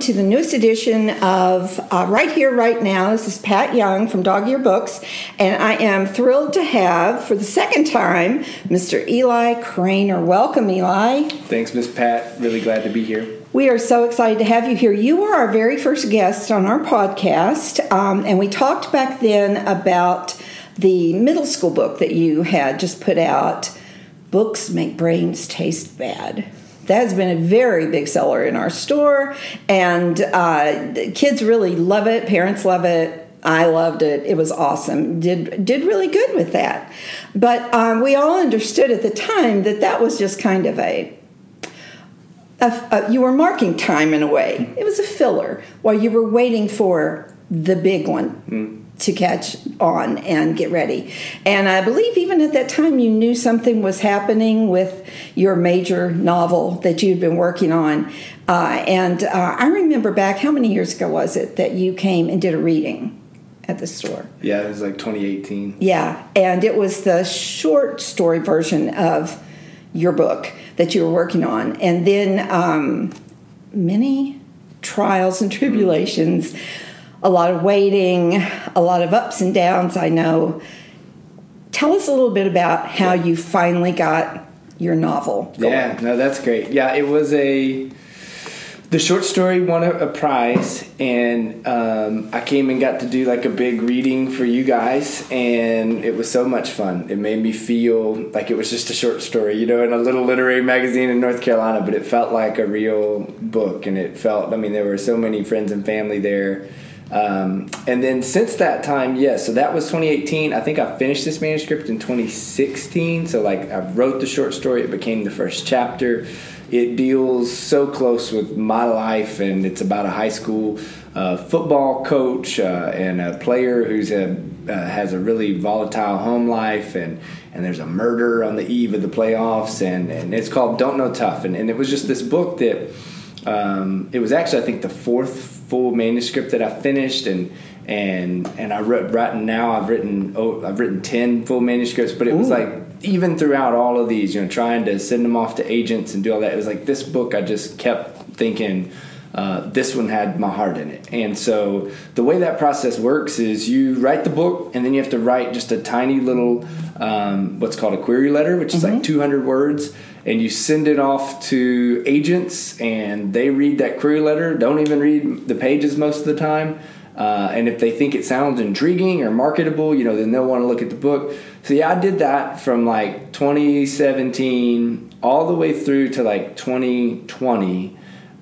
to the newest edition of uh, Write Here, Write Now. This is Pat Young from Dog Ear Books, and I am thrilled to have, for the second time, Mr. Eli Cranor. Welcome, Eli. Thanks, Miss Pat. Really glad to be here. We are so excited to have you here. You were our very first guest on our podcast, um, and we talked back then about the middle school book that you had just put out Books Make Brains Taste Bad that has been a very big seller in our store, and uh, kids really love it. Parents love it. I loved it. It was awesome. Did did really good with that. But um, we all understood at the time that that was just kind of a, a, a, you were marking time in a way. It was a filler while you were waiting for the big one. Mm to catch on and get ready. And I believe even at that time you knew something was happening with your major novel that you'd been working on. Uh, and uh, I remember back, how many years ago was it that you came and did a reading? At the store. Yeah, it was like 2018. Yeah, and it was the short story version of your book that you were working on. And then um, many trials and tribulations. Mm-hmm a lot of waiting, a lot of ups and downs, I know. Tell us a little bit about how you finally got your novel. Going. Yeah, no, that's great. Yeah, it was a. The short story won a, a prize, and um, I came and got to do like a big reading for you guys, and it was so much fun. It made me feel like it was just a short story, you know, in a little literary magazine in North Carolina, but it felt like a real book, and it felt. I mean, there were so many friends and family there um, and then since that time, yes, yeah, so that was 2018. I think I finished this manuscript in 2016. So, like, I wrote the short story, it became the first chapter. It deals so close with my life, and it's about a high school uh, football coach uh, and a player who's a, uh, has a really volatile home life, and, and there's a murder on the eve of the playoffs, and, and it's called Don't Know Tough. And, and it was just this book that um, it was actually, I think, the fourth full manuscript that I finished, and and and I wrote right now I've written oh I've written ten full manuscripts, but it Ooh. was like even throughout all of these, you know, trying to send them off to agents and do all that. It was like this book I just kept thinking. Uh, this one had my heart in it. And so the way that process works is you write the book and then you have to write just a tiny little, um, what's called a query letter, which is mm-hmm. like 200 words and you send it off to agents and they read that query letter don't even read the pages most of the time uh, and if they think it sounds intriguing or marketable you know then they'll want to look at the book so yeah i did that from like 2017 all the way through to like 2020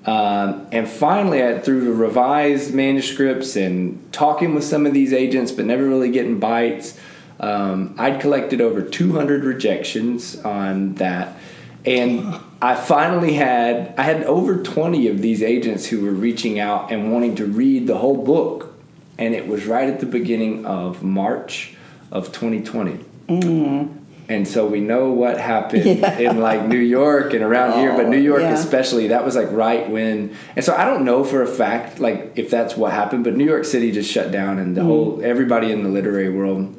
um, and finally, I, through the revised manuscripts and talking with some of these agents, but never really getting bites, um, I'd collected over 200 rejections on that. And I finally had I had over 20 of these agents who were reaching out and wanting to read the whole book. And it was right at the beginning of March of 2020. Mm-hmm. And so we know what happened yeah. in like New York and around oh, here, but New York yeah. especially, that was like right when. And so I don't know for a fact like if that's what happened, but New York City just shut down, and the mm. whole everybody in the literary world,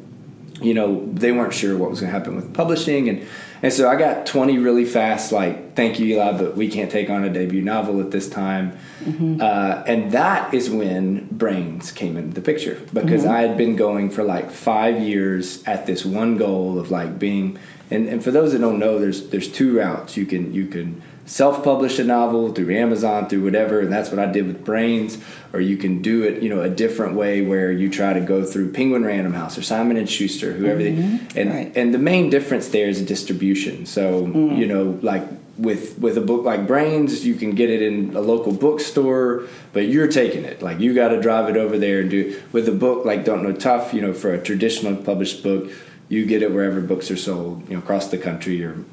you know, they weren't sure what was going to happen with publishing, and and so I got 20 really fast, like, thank you, Eli, but we can't take on a debut novel at this time. Mm-hmm. Uh, and that is when Brains came into the picture because mm-hmm. I had been going for like five years at this one goal of like being. And, and for those that don't know, there's there's two routes you can you can self-publish a novel through Amazon, through whatever, and that's what I did with Brains. Or you can do it, you know, a different way where you try to go through Penguin Random House or Simon and Schuster, whoever. Mm-hmm. They, and right. and the main difference there is distribution. So mm. you know, like with with a book like Brains, you can get it in a local bookstore, but you're taking it. Like you got to drive it over there and do. With a book like Don't Know Tough, you know, for a traditional published book you get it wherever books are sold, you know, across the country, or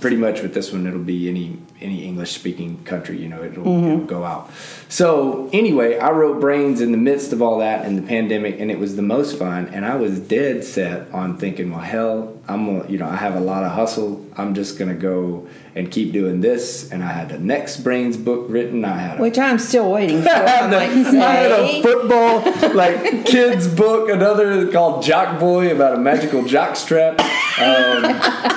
pretty much with this one, it'll be any any English speaking country. You know, it'll, mm-hmm. it'll, go out. So anyway, I wrote Brains in the midst of all that and the pandemic, and it was the most fun. And I was dead set on thinking, well, hell, I'm gonna, you know, I have a lot of hustle. I'm just gonna go and keep doing this. And I had the next Brains book written. I had a, which I'm still waiting for. I, the, I had a football like kids book, another called Jock Boy about a magical jock strap. Um,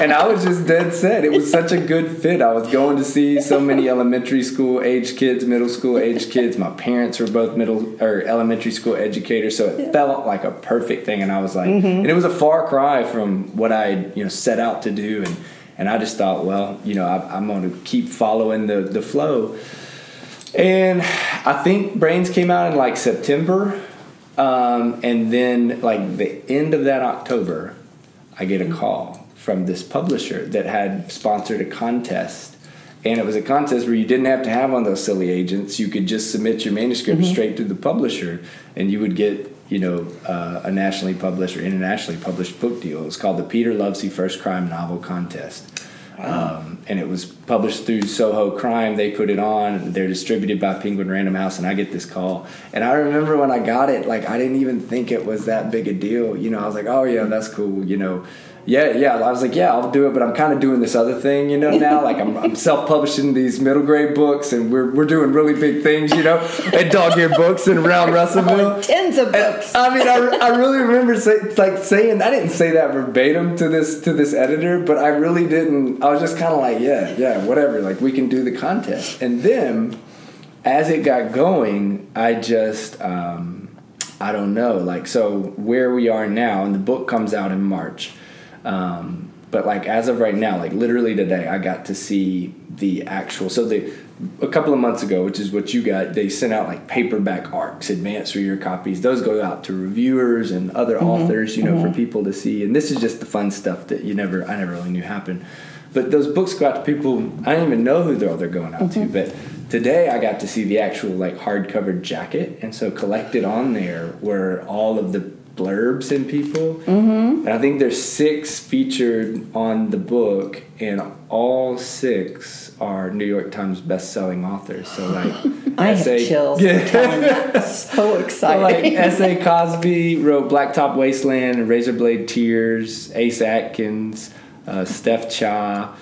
and I was just dead set. It was such a good fit. I was going to see so many elementary school age kids, middle school age kids. My parents were both middle or elementary school educators, so it felt like a perfect thing. And I was like, Mm-hmm. and it was a far cry from what I you know set out to do. And and I just thought, well, you know, I, I'm going to keep following the the flow. And I think Brains came out in like September. Um, and then, like the end of that October, I get a call from this publisher that had sponsored a contest. And it was a contest where you didn't have to have one of those silly agents. You could just submit your manuscript straight to the publisher, and you would get, you know, uh, a nationally published or internationally published book deal. It was called the Peter Lovesey First Crime Novel Contest. Um, and it was published through Soho Crime. They put it on. They're distributed by Penguin Random House, and I get this call. And I remember when I got it, like I didn't even think it was that big a deal. You know, I was like, oh yeah, that's cool. You know, yeah, yeah. I was like, yeah, I'll do it. But I'm kind of doing this other thing, you know, now. Like I'm, I'm self-publishing these middle grade books, and we're we're doing really big things, you know, at Dog Ear Books and around Russellville. Tens of And, books. I mean, I, I really remember say, like saying I didn't say that verbatim to this to this editor, but I really didn't. I was just kind of like, yeah, yeah, whatever. Like we can do the contest, and then as it got going, I just um, I don't know. Like so, where we are now, and the book comes out in March. Um, but like as of right now, like literally today, I got to see the actual. So the a couple of months ago, which is what you got, they sent out like paperback arcs, advanced reader copies. Those go out to reviewers and other mm-hmm. authors, you know, for mm-hmm. people to see. And this is just the fun stuff that you never, I never really knew happened. But those books go out to people. I don't even know who they're, they're going out to. Mm-hmm. But today, I got to see the actual like hardcover jacket, and so collected on there were all of the blurbs in people. Mm-hmm. And I think there's six featured on the book, and all six are New York Times best-selling authors. So like, I have S.A. chills. Yeah. telling you. so So like exciting. S.A. Cosby wrote Blacktop Wasteland, and Razorblade Tears, Ace Atkins, uh, Steph Cha,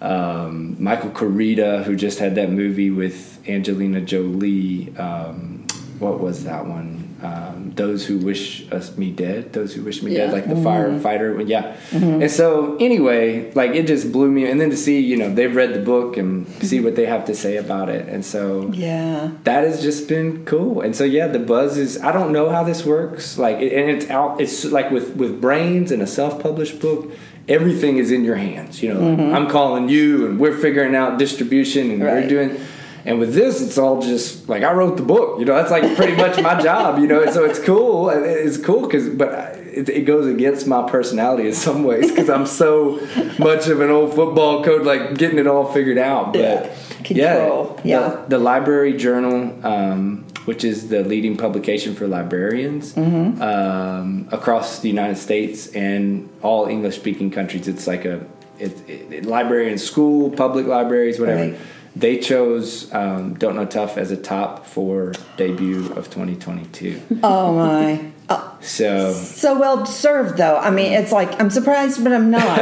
um, Michael Koryta, who just had that movie with Angelina Jolie. Um, what was that one? Um, Those who wish us me dead. Those who wish me Yeah. dead, like the firefighter. Mm-hmm. Yeah. Mm-hmm. And so anyway, like it just blew me. And then to see, you know, they've read the book and mm-hmm. see what they have to say about it. And so yeah. that has just been cool and so yeah the buzz is i don't know how this works like and it's out it's like with with brains and a self-published book everything is in your hands you know like, i'm calling you and we're figuring out distribution and Right. we're doing and with this it's all just like i wrote the book you know that's like pretty much my job you know so it's cool it's cool because but it, it goes against my personality in some ways because i'm so much of an old football coach like getting it all figured out but Yeah. Control. the- Yeah. the Library Journal, um, which is the leading publication for librarians Mm-hmm. um, across the United States and all English speaking countries. It's like a it, it, it- library in school, public libraries, whatever. Right. They chose um, Don't Know Tough as a top for debut of 2022. Oh my. So So well served though. I mean, it's like I'm surprised, but I'm not,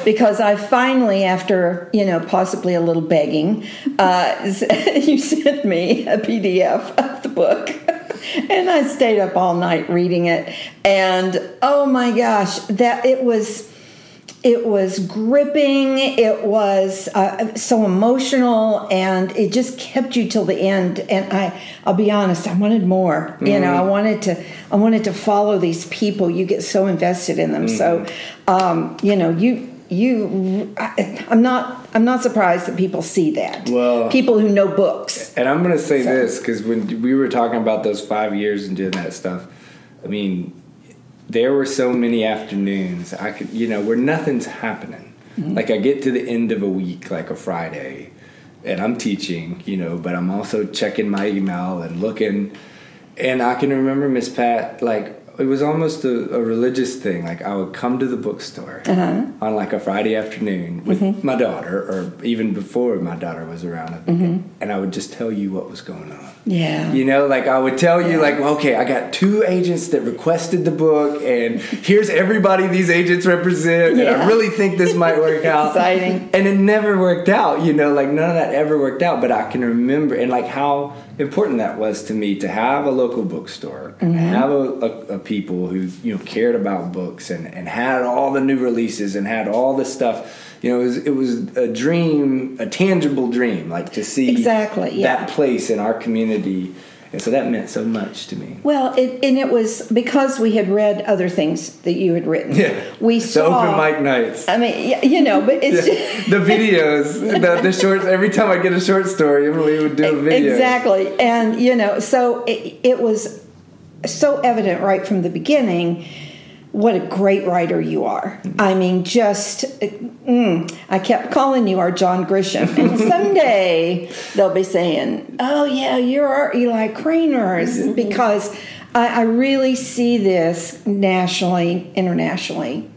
because I finally, after you know, possibly a little begging, uh, you sent me a PDF of the book, and I stayed up all night reading it, and oh my gosh, that it was. It was gripping. It was uh, so emotional, and it just kept you till the end. And I, I'll be honest, I wanted more. You know, I wanted to, I wanted to follow these people. You get so invested in them. So, um, you know, you, you, I, I'm not, I'm not surprised that people see that. Well- people who know books. And I'm gonna say So- this because when we were talking about those five years and doing that stuff, I mean, there were so many afternoons I could, you know, where nothing's happening. Mm-hmm. Like I get to the end of a week, like a Friday, and I'm teaching, you know, but I'm also checking my email and looking. And I can remember Miss Pat, like it was almost a, a religious thing. Like I would come to the bookstore uh-huh. on like a Friday afternoon with mm-hmm. my daughter, or even before my daughter was around, mm-hmm. and I would just tell you what was going on. Yeah. You know, like I would tell you, like, well, okay, I got two agents that requested the book, and here's everybody these agents represent, and I really think this might work out. Exciting. And it never worked out, you know, like none of that ever worked out. But I can remember, and like how important that was to me to have a local bookstore and have a, a, a people who you know cared about books and, and had all the new releases and had all the stuff you know, it was, it was a dream, a tangible dream, like to see Exactly, yeah. that place in our community. And so that meant so much to me. Well, it, and it was because we had read other things that you had written. Yeah. we The saw open mic nights. I mean, you know, but it's just, the videos, the, the shorts. Every time I get a short story, Emily would do a video. exactly, and you know, so it, it was so evident right from the beginning what a great writer you are. I mean, just mm, I kept calling you our John Grisham, and someday they'll be saying, "Oh yeah, you're our Eli Cranors," because I, I really see this nationally, internationally.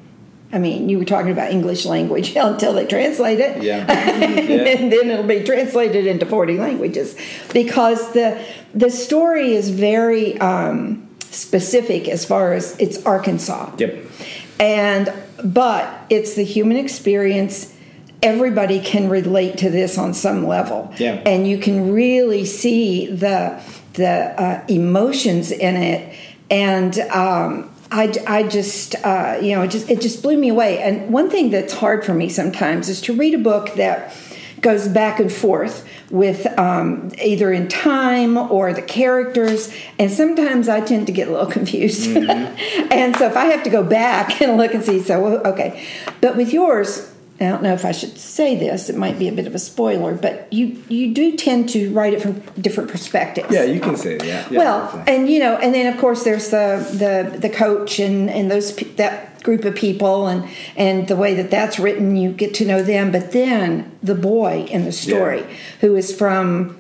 I mean, you were talking about English language until they translate it. Yeah. and then it'll be translated into 40 languages because the the story is very um, specific as far as it's Arkansas. Yep. And but it's the human experience. Everybody can relate to this on some level. Yeah. And you can really see the the uh, emotions in it, and um, I, I just uh, you know it just it just blew me away. And one thing that's hard for me sometimes is to read a book that goes back and forth with um, either in time or the characters and sometimes i tend to get a little confused and so if i have to go back and look and see so okay but with yours i don't know if i should say this it might be a bit of a spoiler but you you do tend to write it from different perspectives Yeah, you can say that. Yeah. well, definitely. and you know, and then of course there's the the the coach and and those that group of people and and the way that that's written, you get to know them. But then the boy in the story, Yeah. who is from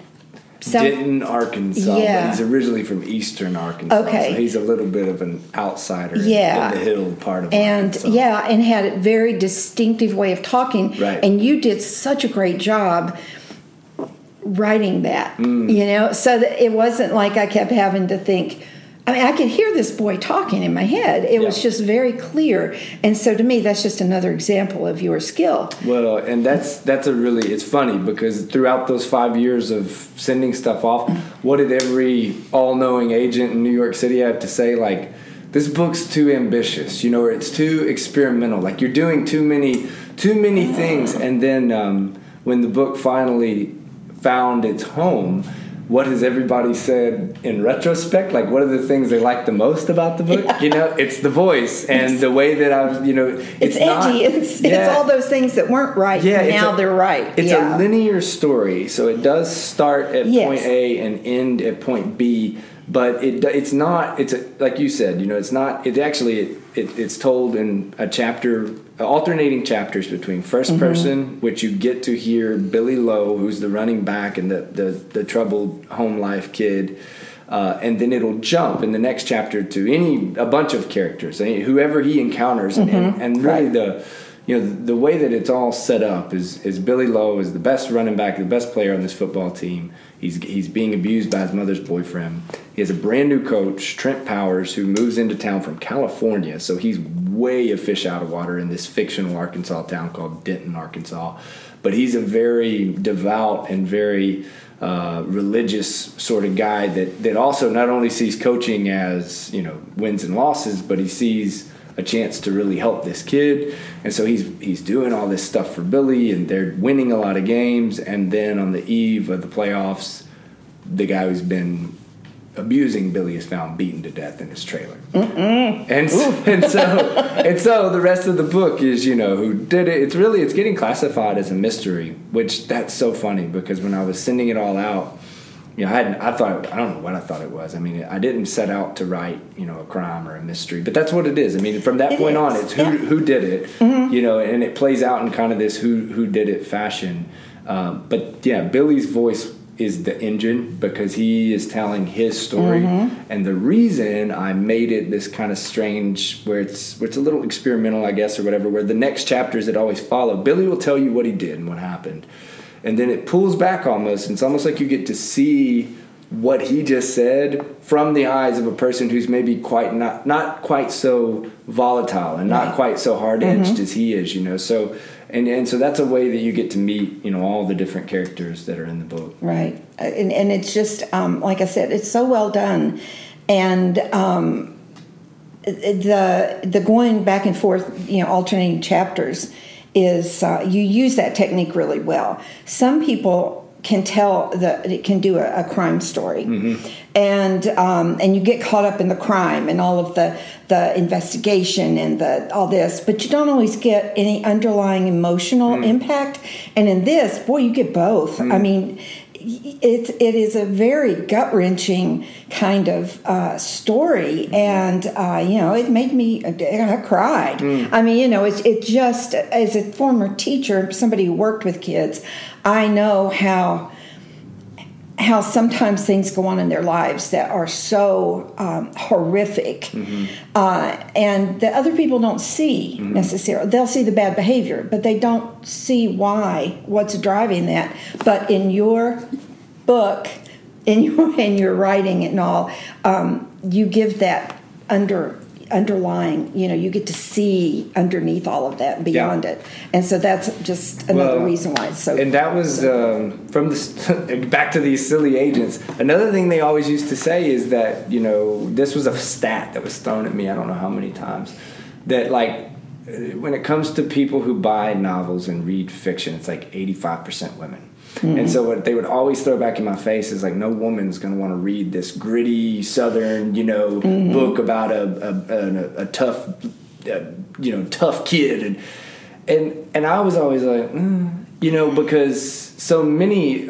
South, Denton, Arkansas. Yeah. But he's originally from Eastern Arkansas. Okay. So he's a little bit of an outsider in- Yeah. in the hill part of and Arkansas. yeah, and had a very distinctive way of talking. Right. And you did such a great job writing that, Mm. you know, so that it wasn't like I kept having to think. I mean, I could hear this boy talking in my head. It was just very clear, and so to me, that's just another example of your skill. Well, and that's that's a really it's funny because throughout those five years of sending stuff off, what did every all-knowing agent in New York City have to say? Like, this book's too ambitious, you know, or it's too experimental. Like you're doing too many too many things, and then um, when the book finally found its home. What has everybody said in retrospect? Like, what are the things they like the most about the book? You know, it's the voice and the way that I was. You know, It's, not- edgy. It's, it's Yeah. all those things that weren't right. Yeah, now a- they're right. It's yeah. a linear story, so it does start at Yes. point A and end at point B. But it it's not. It's a, like you said. You know, it's not. It actually it, it, it's told in a chapter, alternating chapters between 1st Mm-hmm. person, which you get to hear Billy Lowe, who's the running back and the the, the troubled home life kid. Uh, and then it'll jump in the next chapter to any a bunch of characters, any- whoever he encounters, and, and, and really Right. the you know the way that it's all set up is is Billy Lowe is the best running back, the best player on this football team. He's he's being abused by his mother's boyfriend. He has a brand new coach, Trent Powers, who moves into town from California, so he's way a fish out of water in this fictional Arkansas town called Denton, Arkansas. But he's a very devout and very uh, religious sort of guy that that also not only sees coaching as you know wins and losses, but he sees a chance to really help this kid. And so he's he's doing all this stuff for Billy, and they're winning a lot of games. And then on the eve of the playoffs, the guy who's been abusing Billy is found beaten to death in his trailer. And so, and so and so the rest of the book is you know who did it. It's really it's getting classified as a mystery, which that's so funny because when I was sending it all out. You know, I hadn't. I thought. I don't know what I thought it was. I mean, I didn't set out to write, you know, a crime or a mystery, but that's what it is. I mean, from that It point on, it's who yeah. who did it, you know, and it plays out in kind of this who who did it fashion. Um, but yeah, Billy's voice is the engine because he is telling his story, mm-hmm. and the reason I made it this kind of strange, where it's where it's a little experimental, I guess, or whatever. Where the next chapters that always follow, Billy will tell you what he did and what happened, and then it pulls back almost. And it's almost like you get to see what he just said from the eyes of a person who's maybe quite not not quite so volatile and not Right. quite so hard edged mm-hmm. as he is, you know. So and and so that's a way that you get to meet, you know, all the different characters that are in the book. Right, Uh, and, and it's just um, like I said, it's so well done, and um, the the going back and forth, you know, alternating chapters is uh, you use that technique really well. Some people can tell that it can do a, a crime story, and um, and you get caught up in the crime and all of the the investigation and the all this, but you don't always get any underlying emotional impact. And in this, boy, you get both. I mean, it it is a very gut wrenching kind of uh, story, and uh, you know, it made me I cried. I mean, you know, it's it just as a former teacher, somebody who worked with kids, I know how how sometimes things go on in their lives that are so um, horrific. Uh, and that other people don't see necessarily they'll see the bad behavior but they don't see why what's driving that. But in your book in your in your writing and all um, you give that under underlying you know you get to see underneath all of that and beyond it and so that's just another Well, reason why it's so And that was um, from the back to these silly agents. Another thing they always used to say is that you know this was a stat that was thrown at me. I don't know how many times that like when it comes to people who buy novels and read fiction, it's like eighty five women. And so what they would always throw back in my face is like, no woman's going to want to read this gritty Southern, you know, book about a a, a, a tough, uh, you know, tough kid, and and and I was always like, mm, you know, because so many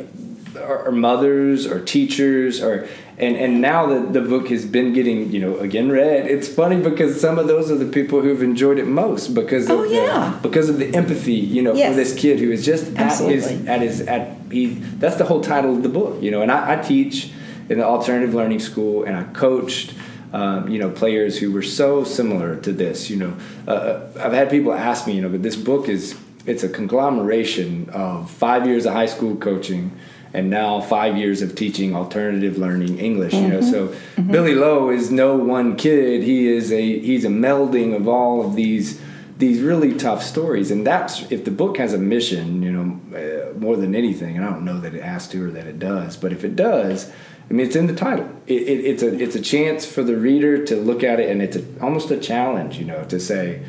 are, are mothers or teachers or and and now that the book has been getting you know again read, it's funny because some of those are the people who've enjoyed it most because of Oh, yeah. the, because of the empathy you know Yes. for this kid who is just at his Absolutely. at his at he that's the whole title of the book you know and I, I teach in the alternative learning school and I coached um, you know players who were so similar to this you know uh, I've had people ask me you know but this book is it's a conglomeration of five years of high school coaching and now five years of teaching alternative learning English. You know, so Billy Lowe is no one kid. He is a he's a melding of all of these these really tough stories, and that's if the book has a mission. You know, uh, more than anything, and I don't know that it has to or that it does, but if it does. I mean, it's in the title. It, it, it's a it's a chance for the reader to look at it, and it's a, almost a challenge, you know, to say,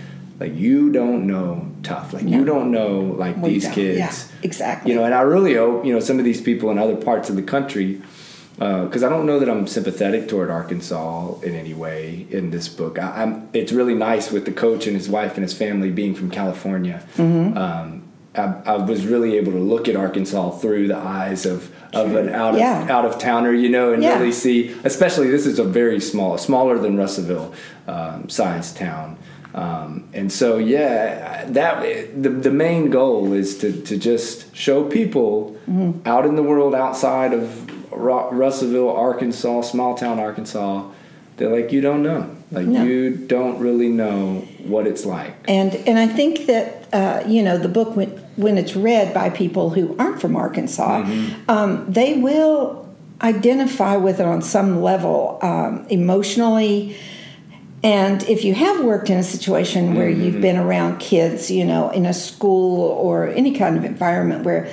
like, you don't know tough, like you don't know like you these don't. kids, Yeah, exactly. you know, and I really hope you know some of these people in other parts of the country, because I don't know that I'm sympathetic toward Arkansas in any way in this book. I, I'm. It's really nice with the coach and his wife and his family being from California. Mm-hmm. Um, I, I was really able to look at Arkansas through the eyes of of an out of Yeah. out of towner, you know, and Yeah. really see. Especially this is a very small, smaller than Russellville, um, science town. Um, and so, yeah, that the, the main goal is to, to just show people Mm-hmm. out in the world outside of Russellville, Arkansas, small town Arkansas, that like you don't know, like No. you don't really know what it's like. And and I think that uh, you know the book when when it's read by people who aren't from Arkansas, um, they will identify with it on some level um, emotionally. And if you have worked in a situation where you've been around kids, you know, in a school or any kind of environment where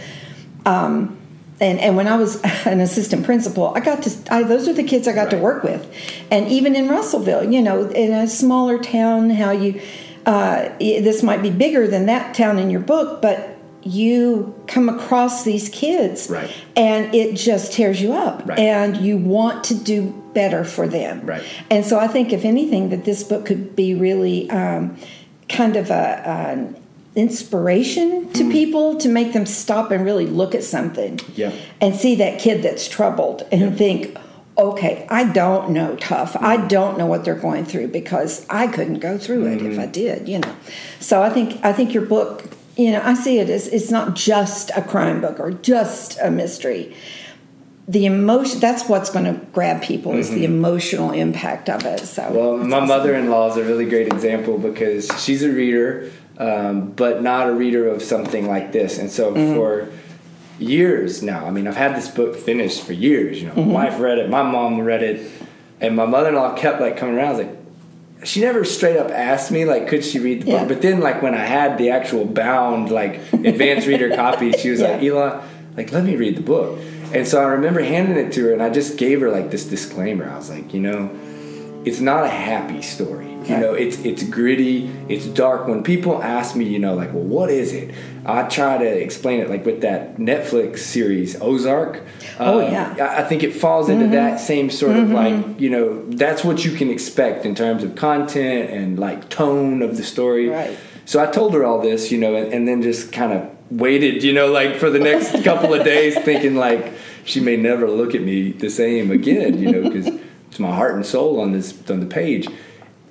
um, and and when I was an assistant principal, I got to I, those are the kids I got to work with, and even in Russellville, you know, in a smaller town, how you uh, this might be bigger than that town in your book, but you come across these kids, Right. and it just tears you up, Right. and you want to do better for them, Right. And so I think, if anything, that this book could be really um, kind of a, an inspiration to mm. people to make them stop and really look at something Yeah. and see that kid that's troubled and think, okay, I don't know tough. I mm. don't know what they're going through because I couldn't go through it if mm-hmm. I did, you know. So I think I think your book, you know, I see it as it's not just a crime book or just a mystery. The emotion that's what's going to grab people is the emotional impact of it. So Well, my awesome. mother-in-law is a really great example because she's a reader, um, but not a reader of something like this. And so Mm-hmm. for years now. I mean, I've had this book finished for years. You know, Mm-hmm. my wife read it, my mom read it, and my mother-in-law kept like coming around. I was like, she never straight up asked me like, could she read the Yeah. book? But then like when I had the actual bound like advanced reader copy, she was like, Yeah. Eli, like let me read the book. And so I remember handing it to her, and I just gave her like this disclaimer. I was like, you know, it's not a happy story. You know, it's it's gritty, it's dark. When people ask me, you know, like, well, what is it? I try to explain it like with that Netflix series Ozark. Oh, Uh, yeah. I think it falls into that same sort of like, you know, that's what you can expect in terms of content and like tone of the story. Right. So I told her all this, you know, and, and then just kind of waited, you know, like for the next couple of days, thinking like she may never look at me the same again, you know, because it's my heart and soul on this on the page,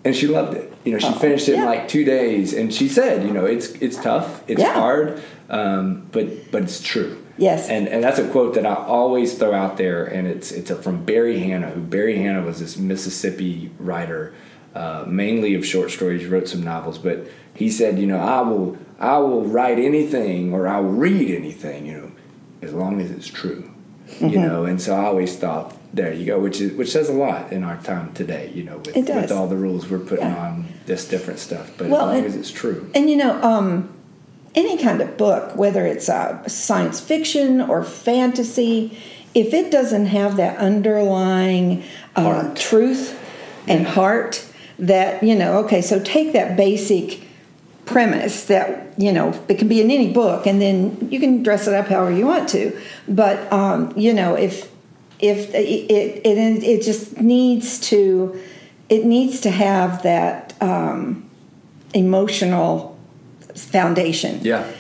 and she loved it. You know, she Oh, finished it in like two days, and she said, you know, it's it's tough, it's Yeah. hard, um, but but it's true. Yes. And and that's a quote that I always throw out there, and it's it's a, from Barry Hannah. Who Barry Hannah was this Mississippi writer, uh, mainly of short stories. Wrote some novels, but he said, you know, I will I will write anything or I will read anything, you know, as long as it's true. Mm-hmm. You know, and so I always thought, there you go, which is which says a lot in our time today. You know, with, with all the rules we're putting Yeah. on this different stuff, but Well, as long and- as it's true. And you know, um, any kind of book, whether it's uh, science fiction or fantasy, if it doesn't have that underlying uh, truth and heart, that you know, okay, so take that basic premise that you know it can be in any book, and then you can dress it up however you want to. But um, you know, if if it it, it it just needs to it needs to have that um, emotional foundation Yeah.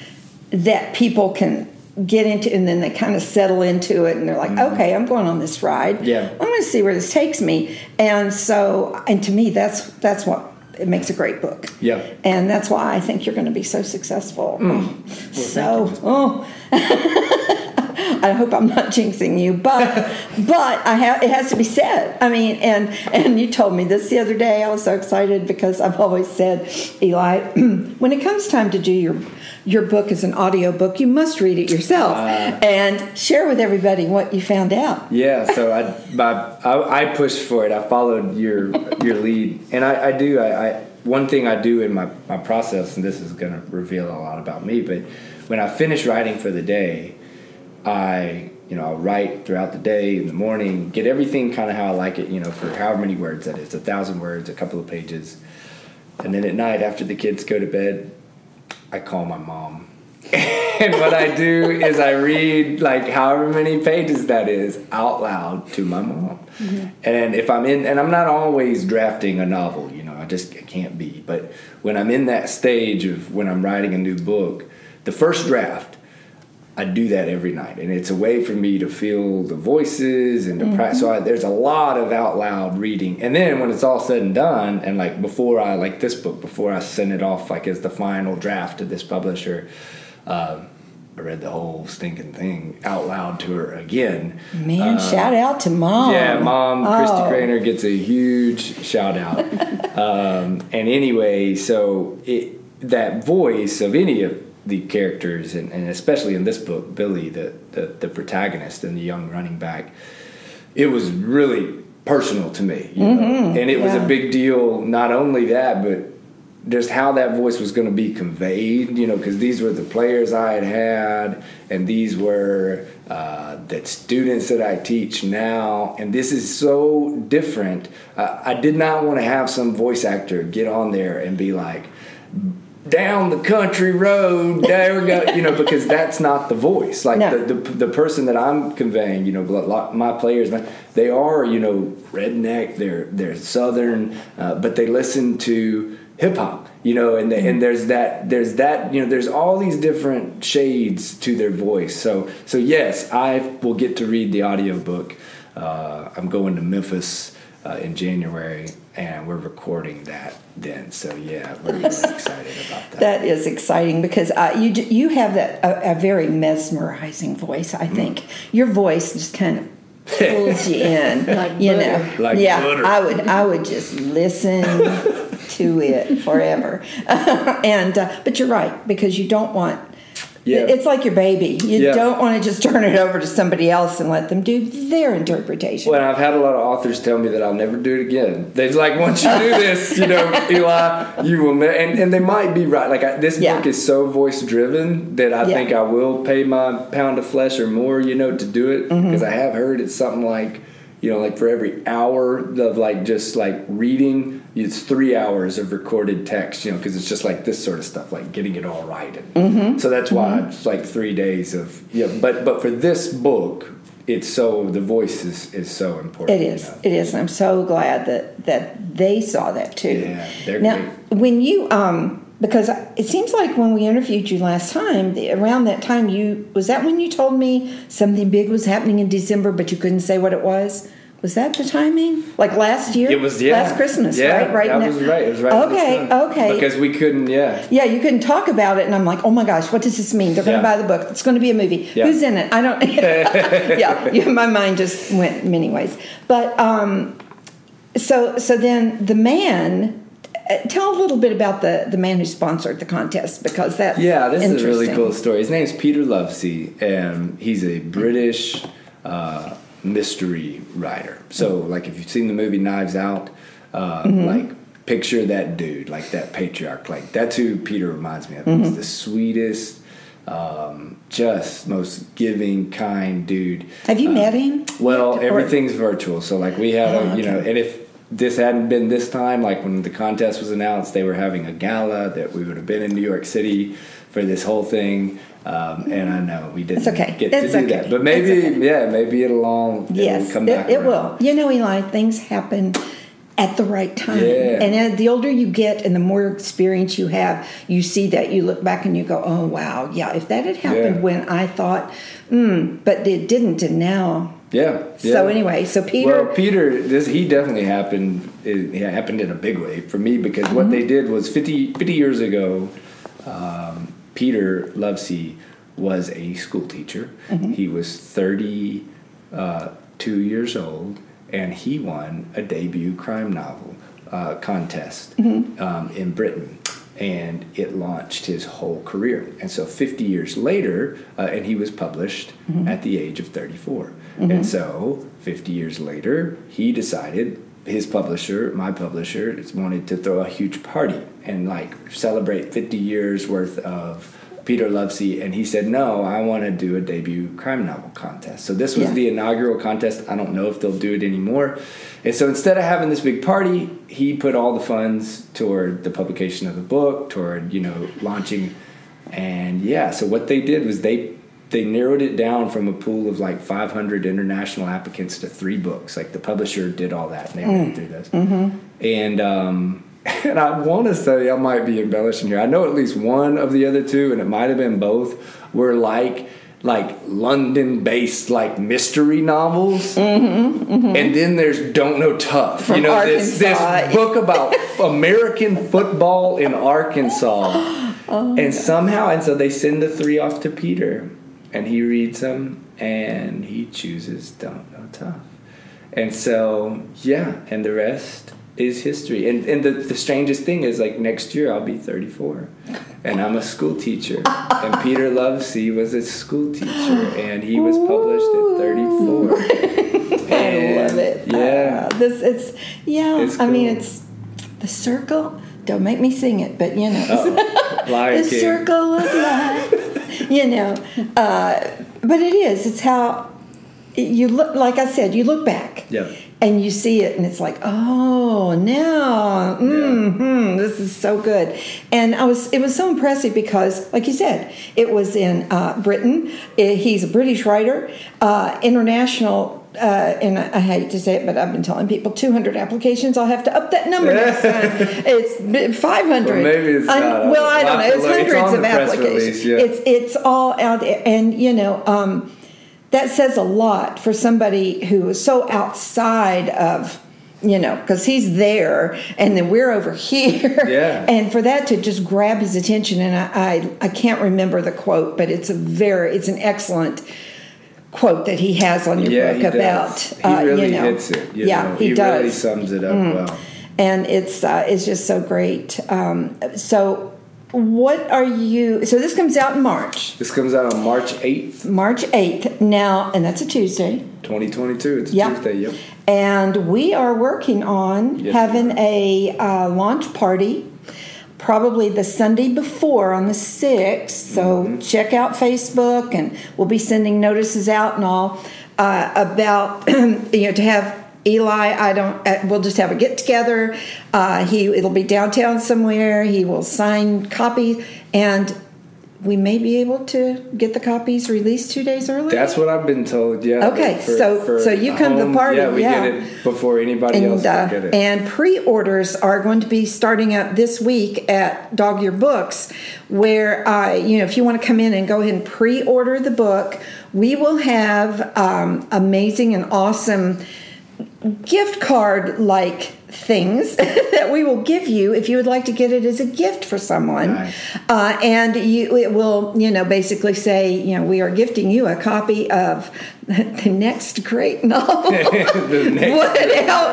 that people can get into and then they kind of settle into it and they're like okay i'm going on this ride Mm-hmm. Yeah. i'm going to see where this takes me and so and to me that's that's what it makes a great book Yeah. and that's why i think you're going to be so successful Mm. so oh I hope I'm not jinxing you, but but I have it has to be said. I mean, and and you told me this the other day. I was so excited because I've always said, Eli, when it comes time to do your your book as an audio book, you must read it yourself uh. and share with everybody what you found out. Yeah, so I, my, I I pushed for it. I followed your your lead, and I, I do. I, I one thing I do in my, my process, and this is going to reveal a lot about me. But when I finish writing for the day, I you know I'll write throughout the day in the morning, get everything kind of how I like it. You know, for however many words that is, a thousand words, a couple of pages, and then at night after the kids go to bed, I call my mom. and what I do is I read like however many pages that is out loud to my mom. Mm-hmm. And if I'm in, and I'm not always drafting a novel, you know, I just can't be. But when I'm in that stage of when I'm writing a new book, the first draft, I do that every night, and it's a way for me to feel the voices and to practice. So I, there's a lot of out loud reading, and then when it's all said and done, and like before I like this book, before I send it off like as the final draft to this publisher, um, I read the whole stinking thing out loud to her again. Man, shout out to mom. Yeah, mom, Oh. Christy Cranor gets a huge shout out. um, and anyway, so it, that voice of any of the characters, and, and especially in this book, Billy, the, the, the protagonist and the young running back, it was really personal to me. You know? And it was a big deal, not only that, but just how that voice was going to be conveyed, you know, because these were the players I had had, and these were uh, the students that I teach now, and this is so different. Uh, I did not want to have some voice actor get on there and be like, down the country road, there we go, you know, because that's not the voice. Like No. the, the the person that I'm conveying, you know, my players, they are, you know, redneck. They're they're southern, uh, but they listen to hip hop, you know, and they, and there's that there's that you know there's all these different shades to their voice. So so yes, I will get to read the audiobook. Uh, I'm going to Memphis uh, in January, and we're recording that then. So yeah, we're really excited about that. That is exciting because uh, you you have that a, a very mesmerizing voice. Mm. I think your voice just kind of pulls you in, Like you butter. know. Like yeah, butter. I would I would just listen to it forever. and uh, but you're right because you don't want Yeah. It's like your baby. You Yeah. don't want to just turn it over to somebody else and let them do their interpretation. Well, I've had a lot of authors tell me that I'll never do it again. They're like, once you do this, you know, Eli, you will. Ne-. And and they might be right. Like I, this Yeah. book is so voice driven that I Yeah. think I will pay my pound of flesh or more, you know, to do it Mm-hmm. because I have heard it's something like. You know, like for every hour of like just like reading, it's three hours of recorded text. You know, because it's just like this sort of stuff, like getting it all right. And Mm-hmm. So that's why it's like three days of yeah. But but for this book, it's so the voice is, is so important. It is. You know? It is. And I'm so glad that that they saw that too. Yeah, they're now, great. when you um because it seems like when we interviewed you last time, the, around that time you was that when you told me something big was happening in December, but you couldn't say what it was. Was that the timing? Like last year? It was yeah. last Christmas, yeah, right? Right. That now? was right. It was right. Okay. Okay. Because we couldn't. Yeah. Yeah, you couldn't talk about it, and I'm like, oh my gosh, what does this mean? They're going to Yeah. buy the book. It's going to be a movie. Yeah. Who's in it? I don't. yeah, yeah, my mind just went many ways. But um, so so then the man. uh, Tell a little bit about the the man who sponsored the contest because that's Yeah, this is a really cool story. His name's Peter Lovesey, and he's a British uh, mystery writer. So, like, if you've seen the movie Knives Out, uh, Mm-hmm. like, picture that dude, like that patriarch. Like, that's who Peter reminds me of. Mm-hmm. He's the sweetest, um, just most giving, kind dude. Have you met him? Well, everything's virtual. So like we have, Oh, a, you know, and if this hadn't been this time, like when the contest was announced, they were having a gala that we would have been in New York City for this whole thing. Um, and I know we didn't It's okay. get It's to do okay. that, but maybe okay. yeah, maybe it'll all it'll Yes, come back. it, it will. You know, Eli, things happen at the right time. Yeah. And the older you get and the more experience you have, you see that, you look back and you go, oh, wow, yeah, if that had happened Yeah. when I thought, mm, but it didn't, and now. Yeah. So anyway, so Peter. Well, Peter, this he definitely happened. It, it happened in a big way for me because Mm-hmm. what they did was 50, 50 years ago. Um, Peter Lovesey was a school teacher. Mm-hmm. He was 32 uh, years old, and he won a debut crime novel uh, contest Mm-hmm. um, in Britain. And it launched his whole career. And so, 50 years later, uh, and he was published Mm-hmm. at the age of 34. And so, 50 years later, he decided his publisher, my publisher, wanted to throw a huge party and like celebrate 50 years worth of Peter Lovesey. And he said, No, I want to do a debut crime novel contest. So, this was Yeah. the inaugural contest. I don't know if they'll do it anymore. And so, instead of having this big party, he put all the funds toward the publication of the book, toward, you know, launching. And yeah, so what they did was they they narrowed it down from a pool of like 500 international applicants to three books. Like the publisher did all that, and they went mm. through this. Mm-hmm. And um, and I want to say I might be embellishing here. I know at least one of the other two, and it might have been both, were like like London-based like mystery novels. Mm-hmm, mm-hmm. And then there's Don't Know Tough. From you know this this book about American football in Arkansas. Oh, and somehow, and so they send the three off to Peter, and he reads them, and he chooses Don't Know Tough. And so, yeah, and the rest is history. And and the, the strangest thing is, like, next year I'll be 34, and I'm a school teacher. and Peter Lovesey was a school teacher, and he was published at 34. I love it. Yeah. Uh, this it's yeah. It's cool. I mean, it's the circle. Don't make me sing it, but you know, the King. circle of life. you know, uh, but it is. It's how you look. Like I said, you look back. Yeah. And you see it, and it's like, oh, now, mm-hmm, this is so good. And I was, it was so impressive because, like you said, it was in uh, Britain. Eh, he's a British writer, uh, international. Uh, and I, I hate to say it, but I've been telling people 200 applications. I'll have to up that number next time. It's 500. Well, maybe it's not. Well, I don't know. It's look. It's hundreds on of applications. release, yeah. It's it's all out there, and you know. Um, that says a lot for somebody who is so outside of you know because he's there and then we're over here Yeah. and for that to just grab his attention and I, I i can't remember the quote but it's a very it's an excellent quote that he has on your Yeah, book about uh, really you know hits it. you yeah know. he, he does really sums it up well. and it's uh, it's just so great. Um, so what are you? So this comes out in March, This comes out on March 8th, March 8th. Now, and that's a Tuesday. 2022. It's a Yep. Tuesday, yep. And we are working on Yes, having a uh, launch party probably the Sunday before on the 6th. So Mm-hmm. check out Facebook and we'll be sending notices out and all uh, about, you know, to have Eli, I don't, uh, we'll just have a get together. Uh, he, it'll be downtown somewhere. He will sign copies and we may be able to get the copies released two days early. That's what I've been told, yeah. Okay, that so- so you come to the party, Yeah, we yeah. get it before anybody else and uh, get it. and pre-orders are going to be starting up this week at Dog Ear Books, where uh, you know if you want to come in and go ahead and pre-order the book, we will have um, amazing and awesome gift card like things that we will give you if you would like to get it as a gift for someone. Uh, and you it will you know basically say you know we are gifting you a copy of the next great novel. Next- what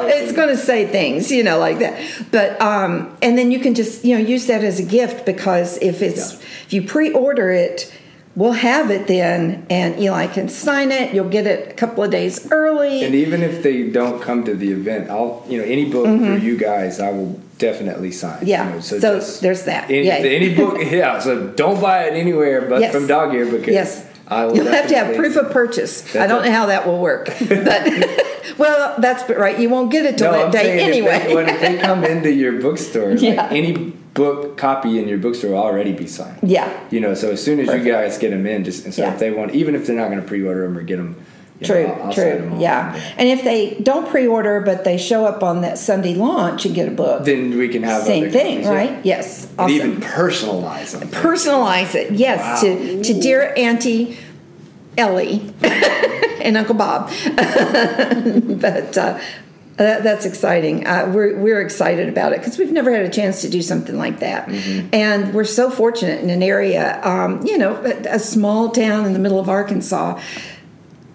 it's going to say things you know like that. But um and then you can just you know use that as a gift because if it's Yeah. if you pre-order it we'll have it then and eli can sign it you'll get it a couple of days early And even if they don't come to the event, I'll you know any book for you guys, I will definitely sign. Mm-hmm. Yeah, you know, so just there's that. Any, Yay. any book, yeah. So don't buy it anywhere but Yes. from Dog Ear because yes I will you'll have to have proof of purchase i don't it. know how that will work but well that's right you won't get it till No, that I'm day anyway if they, when they come into your bookstore, like Yeah. any book copy in your bookstore will already be signed. yeah You know, so as soon as Perfect. you guys get them in, just and so Yeah. if they want, even if they're not going to pre-order them or get them, you True, know, I'll, I'll true, all. yeah. And if they don't pre-order, but they show up on that Sunday launch and get a book, Then we can have same other thing, copies, yeah. right? Yes, And awesome. even personalize them. Personalize it, yes, Wow. to to dear Auntie Ellie and Uncle Bob. but uh, that, that's exciting. Uh, we're we're excited about it because we've never had a chance to do something like that, Mm-hmm. and we're so fortunate in an area, um, you know, a, a small town in the middle of Arkansas.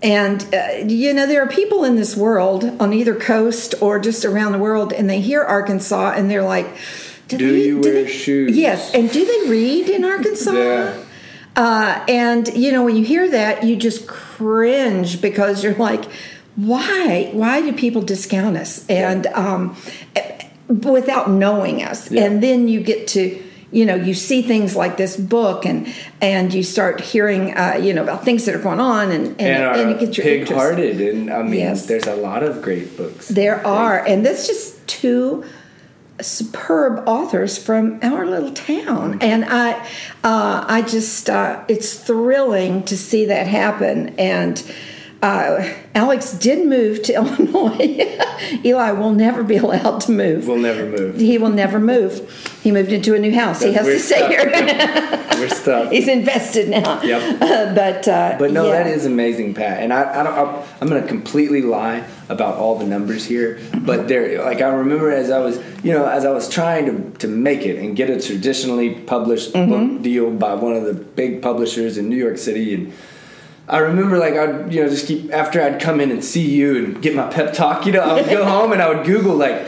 And uh, you know, there are people in this world on either coast or just around the world, and they hear Arkansas and they're like, Do they- you wear shoes?" Yes, and do they read in Arkansas? Yeah. Uh, and you know, when you hear that, you just cringe because you're like, why? Why do people discount us? And um, without knowing us, Yeah. and then you get to. You know, you see things like this book, and and you start hearing, uh, you know, about things that are going on, and and, And, and are it gets your interest. pig-hearted, and I mean, Yes. there's a lot of great books. There are, and that's just two superb authors from our little town, and I, uh, I just, uh, it's thrilling to see that happen. And uh, Alex did move to Illinois. Eli will never be allowed to move. We'll never move. He will never move. He moved into a new house. He has to stay stuck. here. We're stuck. He's invested now. Yep. Uh, but uh, But no, yeah. that is amazing, Pat. And I, I don't, I'm, I'm going to completely lie about all the numbers here. But there, like I remember as I was, you know, as I was trying to to make it and get a traditionally published Mm-hmm. book deal by one of the big publishers in New York City, and I remember like I'd, you know, just keep after I'd come in and see you and get my pep talk. You know, I would go home and I would Google like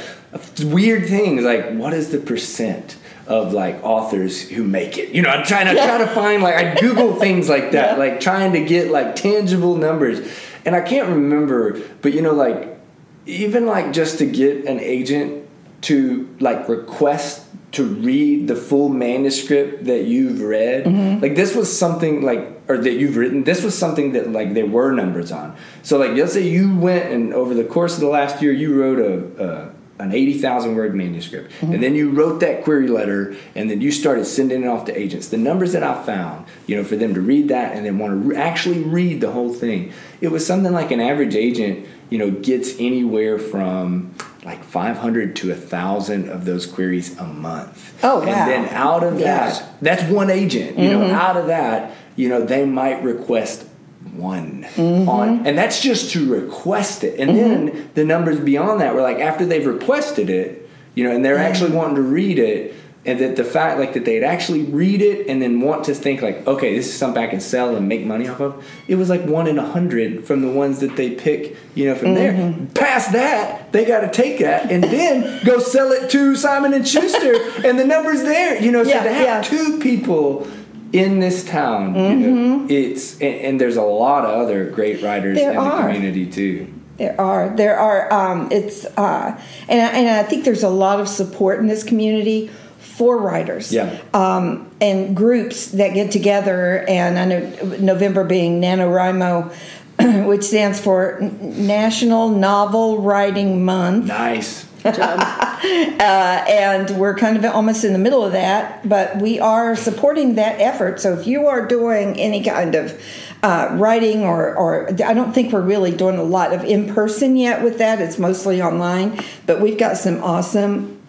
weird things, like what is the percent. Of like authors who make it, you know, I'm trying to try to find like I Google things like that, Yeah. like trying to get like tangible numbers and i can't remember but you know like even like just to get an agent to like request to read the full manuscript that you've read mm-hmm. like this was something like or that you've written this was something that like there were numbers on. So like let's say you went and over the course of the last year you wrote a, a an 80,000 word manuscript mm-hmm. and then you wrote that query letter and then you started sending it off to agents. The numbers that I found you know for them to read that and then want to re- actually read the whole thing it was something like an average agent you know gets anywhere from like 500 to 1000 of those queries a month. Oh, wow. and then out of Gosh. that that's one agent you know mm-hmm. out of that you know they might request one mm-hmm. on and that's just to request it. And mm-hmm. then the numbers beyond that were like after they've requested it you know and they're actually wanting to read it and that the fact like that they'd actually read it and then want to think like okay this is something i can sell and make money off of it was like one in a hundred from the ones that they pick you know from there. Past that they got to take that and then go sell it to simon and schuster and the numbers there you know so Yeah, to have yeah. two people in this town you know, it's and, and there's a lot of other great writers There in the community too. There are, there are. Um, it's uh, and I, and I think there's a lot of support in this community for writers. Yeah. Um, and groups that get together, and I know November being NaNoWriMo, which stands for National Novel Writing Month. nice Uh, and we're kind of almost in the middle of that, but we are supporting that effort. So if you are doing any kind of uh, writing, or, or I don't think we're really doing a lot of in person yet with that, it's mostly online, but we've got some awesome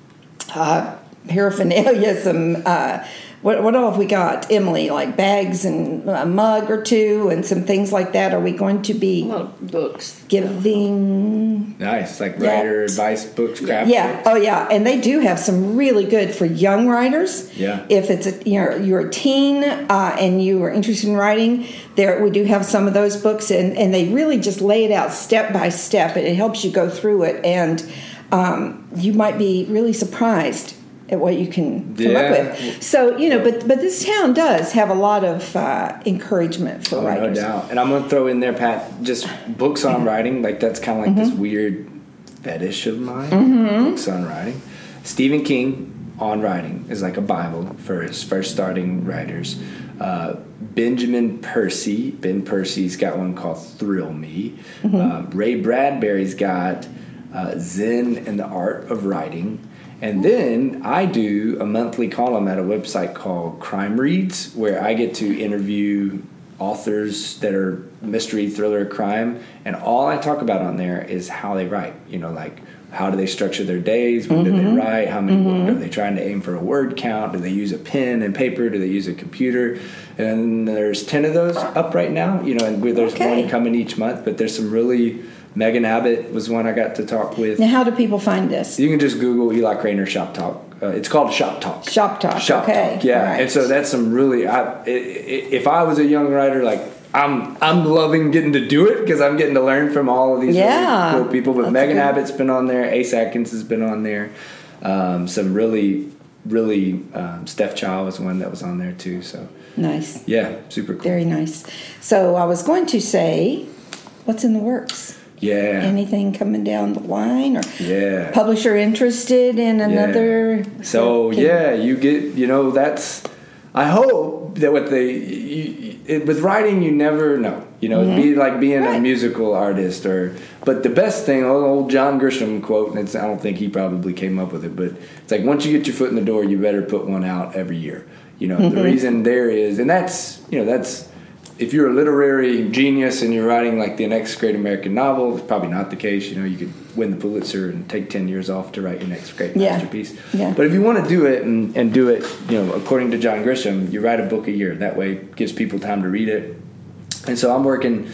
uh, paraphernalia, some. Uh, what, what all have we got, Emily? Like bags and a mug or two, and some things like that. Are we going to be Well, books. giving nice like Yeah. writer advice books craft yeah. books. Oh, yeah. And they do have some really good for young writers. Yeah. If it's a you know you're a teen uh, and you are interested in writing, there we do have some of those books, and and they really just lay it out step by step, and it helps you go through it, and um, you might be really surprised at what you can come up with. So you know, but but this town does have a lot of uh, encouragement for Oh, no doubt. And I'm gonna throw in there, Pat, just books on writing. Like that's kind of like Mm-hmm. this weird fetish of mine. Books on writing. Stephen King on writing is like a bible for his first starting writers. Uh, Benjamin Percy, Ben Percy's got one called Thrill Me. Mm-hmm. Uh, Ray Bradbury's got uh, Zen and the Art of Writing. And then I do a monthly column at a website called Crime Reads, where I get to interview authors that are mystery, thriller, crime, and all I talk about on there is how they write. You know, like how do they structure their days? When do they mm-hmm. write? How many? Mm-hmm. Are they trying to aim for a word count? Do they use a pen and paper? Do they use a computer? And there's ten of those up right now. You know, and there's Okay. one coming each month. But there's some really. Megan Abbott was one I got to talk with. Now, how do people find this? You can just Google Eli Cranor Shop Talk. Uh, it's called Shop Talk. Shop Talk, Shop okay, Talk. Yeah, right. and so that's some really. I, i- i- if I was a young writer, like I'm, I'm loving getting to do it because I'm getting to learn from all of these Yeah, really cool people. But Megan good. Abbott's been on there. Ace Atkins has been on there. Um, some really, really. Um, Steph Cha was one that was on there too. So Nice. yeah, super cool. Very nice. So I was going to say, what's in the works? Yeah, Anything coming down the line, or yeah. publisher interested in another? So Can- yeah, you get you know that's. I hope that with the you, it, with writing you never know. You know, it'd be like being a Mm-hmm. Musical artist or. But the best thing, old, old John Grisham quote, and it's, I don't think he probably came up with it, but it's like once you get your foot in the door, you better put one out every year. You know, Mm-hmm. the reason there is, and that's you know that's if you're a literary genius and you're writing like the next great American novel, it's probably not the case. You know, you could win the Pulitzer and take ten years off to write your next great Yeah. masterpiece. Yeah. But if you want to do it and, and do it, you know, according to John Grisham, you write a book a year. That way, it gives people time to read it. And so I'm working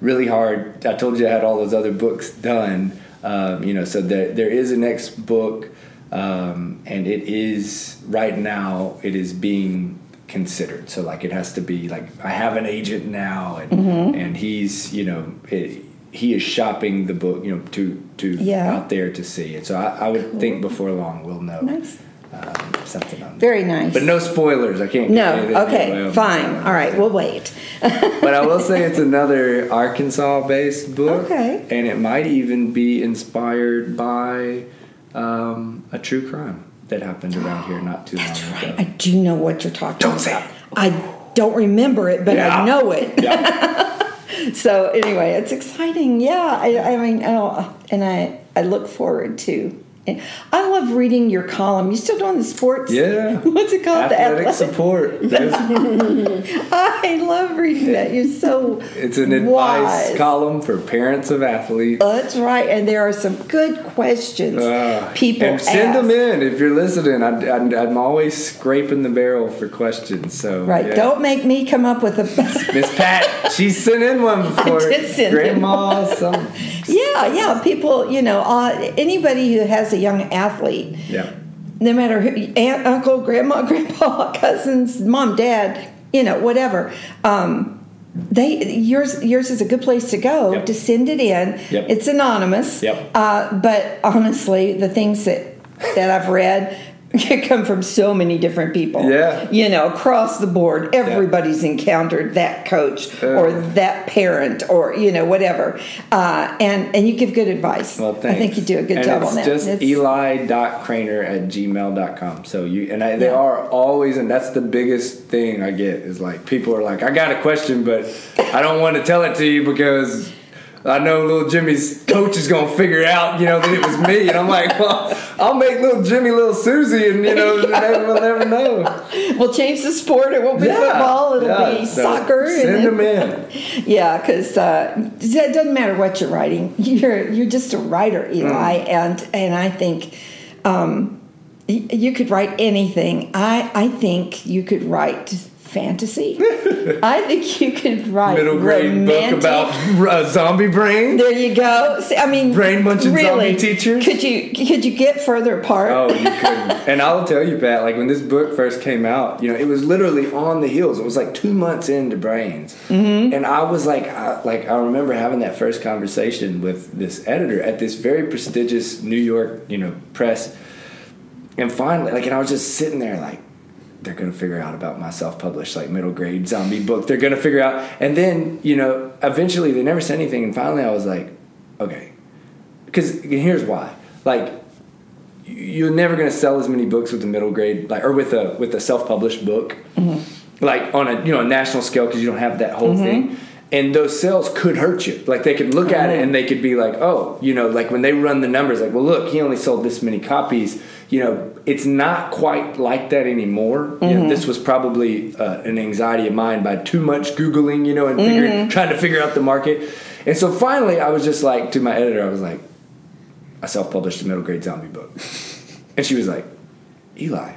really hard. I told you I had all those other books done. Um, you know, so there there is a next book, um, and it is right now. It is being considered. So like it has to be like I have an agent now, and Mm-hmm. and he's you know. It, he is shopping the book, you know, to to Yeah. out there to see it. So I, I would think before long we'll know Nice. um, something on. Very nice. But no spoilers. I can't. No. Okay. Fine. that. All right. We'll wait. but I will say it's another Arkansas-based book, Okay. and it might even be inspired by um, a true crime that happened around here not too long ago. I do know what you're talking Don't about. say it. I don't remember it, but Yeah. I know it. Yeah. So anyway, it's exciting. Yeah, I, I mean, and I I look forward to. I love reading your column. You still doing the sports? Yeah. What's it called? The Athletic athletic- support. I love reading that. You're so. It's an advice wise. column for parents of athletes. That's right, and there are some good questions Uh, people and send ask. them in if you're listening. I, I'm always scraping the barrel for questions. So Right, yeah. don't make me come up with a. Miss Pat, she's sent in one before. I did send in Grandma, some. Yeah, yeah. People, you know, uh, anybody who has a young athlete Yeah. no matter who, aunt, uncle, grandma, grandpa, cousins, mom, dad, you know, whatever. Um, they yours yours is a good place to go Yep. to send it in. Yep. It's anonymous. Yep. Uh, but honestly, the things that that I've read come from so many different people. Yeah. You know, across the board, everybody's encountered that coach or Uh. that parent or you know whatever. Uh, and and you give good advice. Well, thanks. I think you do a good and job on that. just It's- eli.cranor at gmail.com. So you, and I, they Yeah. are always, and that's the biggest thing I get is like, people are like, I got a question, but I don't want to tell it to you because I know little Jimmy's coach is going to figure out, you know, that it was me. And I'm like, well, I'll make little Jimmy little Susie and, you know, maybe we'll never know. We'll change the sport. It won't be football. It'll yeah. be So soccer. Send and them in. Yeah, because uh, it doesn't matter what you're writing. You're you're just a writer, Eli, Mm. and and I think um, you could write anything. I I think you could write fantasy. I think you could write a Middle grade romantic. book about uh, zombie brain. There you go. See, I mean, Brain munching really, zombie teachers? Could you could you get further apart? Oh, you couldn't. and I'll tell you, Pat, like when this book first came out, you know, it was literally on the heels. It was like two months into Brains, Mm-hmm. and I was like, I, like I remember having that first conversation with this editor at this very prestigious New York, you know, press, and finally, like, and I was just sitting there, like. They're gonna figure out about my self-published like middle grade zombie book. They're gonna figure out, and then you know, eventually they never said anything, and finally I was like, okay, because here's why. Like, you're never going to sell as many books with a middle grade like or with a with a self-published book mm-hmm. like on a you know a national scale because you don't have that whole mm-hmm. thing. And those sales could hurt you. Like they could look at it mm-hmm. and they could be like oh you know like when they run the numbers like well look he only sold this many copies you know it's not quite like that anymore you know, this was probably uh, an anxiety of mine by too much googling you know and figuring, trying to figure out the market and so finally i was just like to my editor i was like I self published a middle grade zombie book. And she was like, Eli,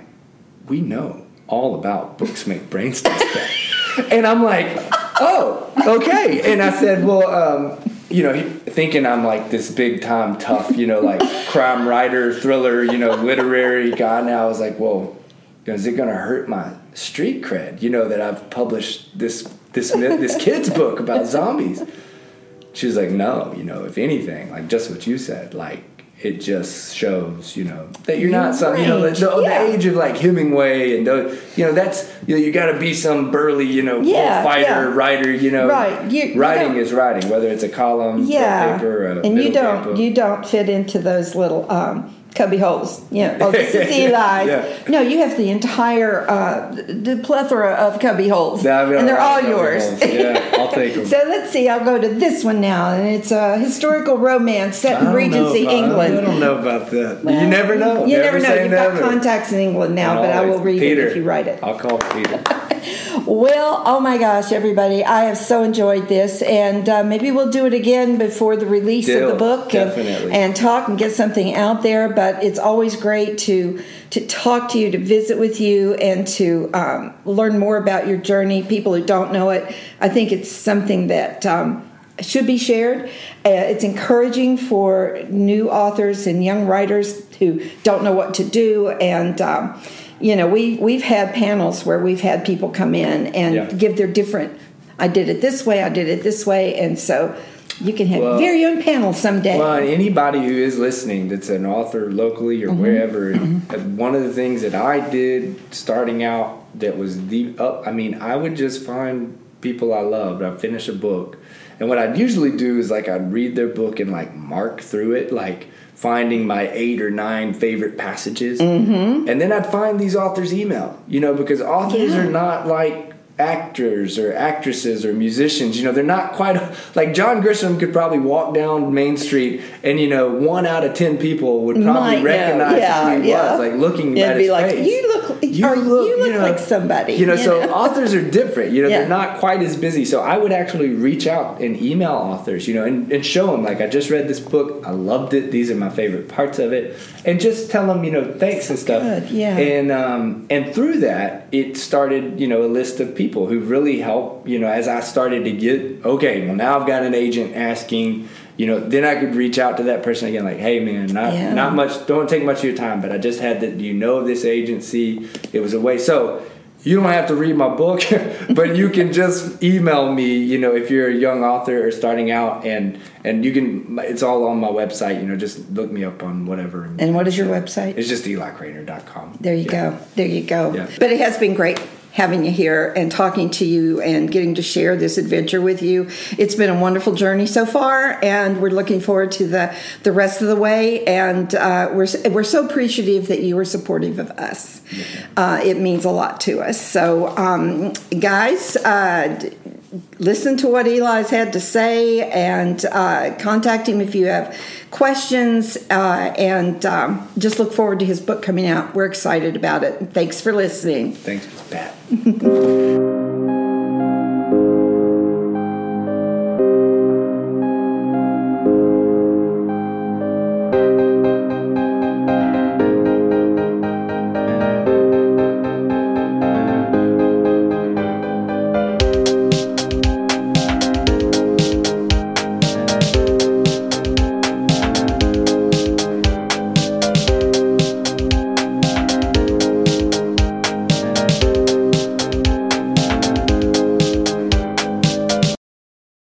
we know all about books make brains. And I'm like, oh, okay. And I said, well, um, you know, thinking I'm like this big time tough, you know, like crime writer, thriller, you know, literary guy. Now I was like, know, is it going to hurt my street cred? You know that I've published this this this kid's book about zombies. She was like, no, you know, if anything, like just what you said, like it just shows, you know, that you're not some, you know, the, the, Yeah. the age of like Hemingway and the, you know, that's you know, you got to be some burly, you know, Yeah, fighter yeah. writer, you know, Right. You- you writing don't- is writing, whether it's a column, yeah, a paper, a and you don't you don't fit into those little um, cubby holes. You know, oh, this is Eli's. Yeah. No, you have the entire uh, the plethora of cubby holes, Yeah, I've got and they're lot all yours. holes. Yeah, I'll take them. so let's see. I'll go to this one now, and it's a historical romance set in I don't know Regency, about- England. I don't know about that. Well, you never know. You never know. You've never. got contacts in England now, And but I will read Peter, it if you write it. I'll call Peter. Well, oh my gosh, everybody, I have so enjoyed this, and uh, maybe we'll do it again before the release of the book and, and talk and get something out there. But it's always great to to talk to you, to visit with you, and to um, learn more about your journey. People who don't know it, I think it's something that. Um, should be shared. Uh, it's encouraging for new authors and young writers who don't know what to do. And um, you know, we we've had panels where we've had people come in and Yeah. give their different. I did it this way. I did it this way, and so you can have Well- very own panel someday. Well, anybody who is listening that's an author locally or wherever, uh, one of the things that I did starting out that was the up, I mean, I would just find people I loved. I'd finish a book. And what I'd usually do is like I'd read their book and like mark through it, like finding my eight or nine favorite passages. Mm-hmm. And then I'd find these authors' email, you know, because authors Yeah. are not like actors or actresses or musicians. You know, they're not quite like John Grisham could probably walk down Main Street and you know one out of ten people would probably Might know. recognize Yeah, who he yeah. was, like looking It'd at be his like, face. "You look- or you look like somebody," You know, you so know? authors are different. You know, Yeah. they're not quite as busy. So I would actually reach out and email authors. You know, and, and show them like I just read this book. I loved it. These are my favorite parts of it, and just tell them you know thanks and stuff. good, yeah. And um, and through that, it started you know a list of people who really helped. You know, as I started to get okay, well now I've got an agent asking. you know, then I could reach out to that person again, like, hey man, not Yeah. not much, don't take much of your time, but I just had that. Do you know, this agency, it was a way. So you don't have to read my book, but you can just email me. You know, if you're a young author or starting out, and and you can, it's all on my website. You know, just look me up on whatever. And what is your website? It's just elicranor.com. There you Yeah. go. There you go. Yeah. But it has been great having you here and talking to you and getting to share this adventure with you. It's been a wonderful journey so far, and we're looking forward to the the rest of the way. And uh, we're we're so appreciative that you were supportive of us. Uh, it means a lot to us. So, um, guys. Uh, listen to what Eli's had to say and uh, contact him if you have questions. Uh, and um, just look forward to his book coming out. We're excited about it. Thanks for listening. Thanks, Pat.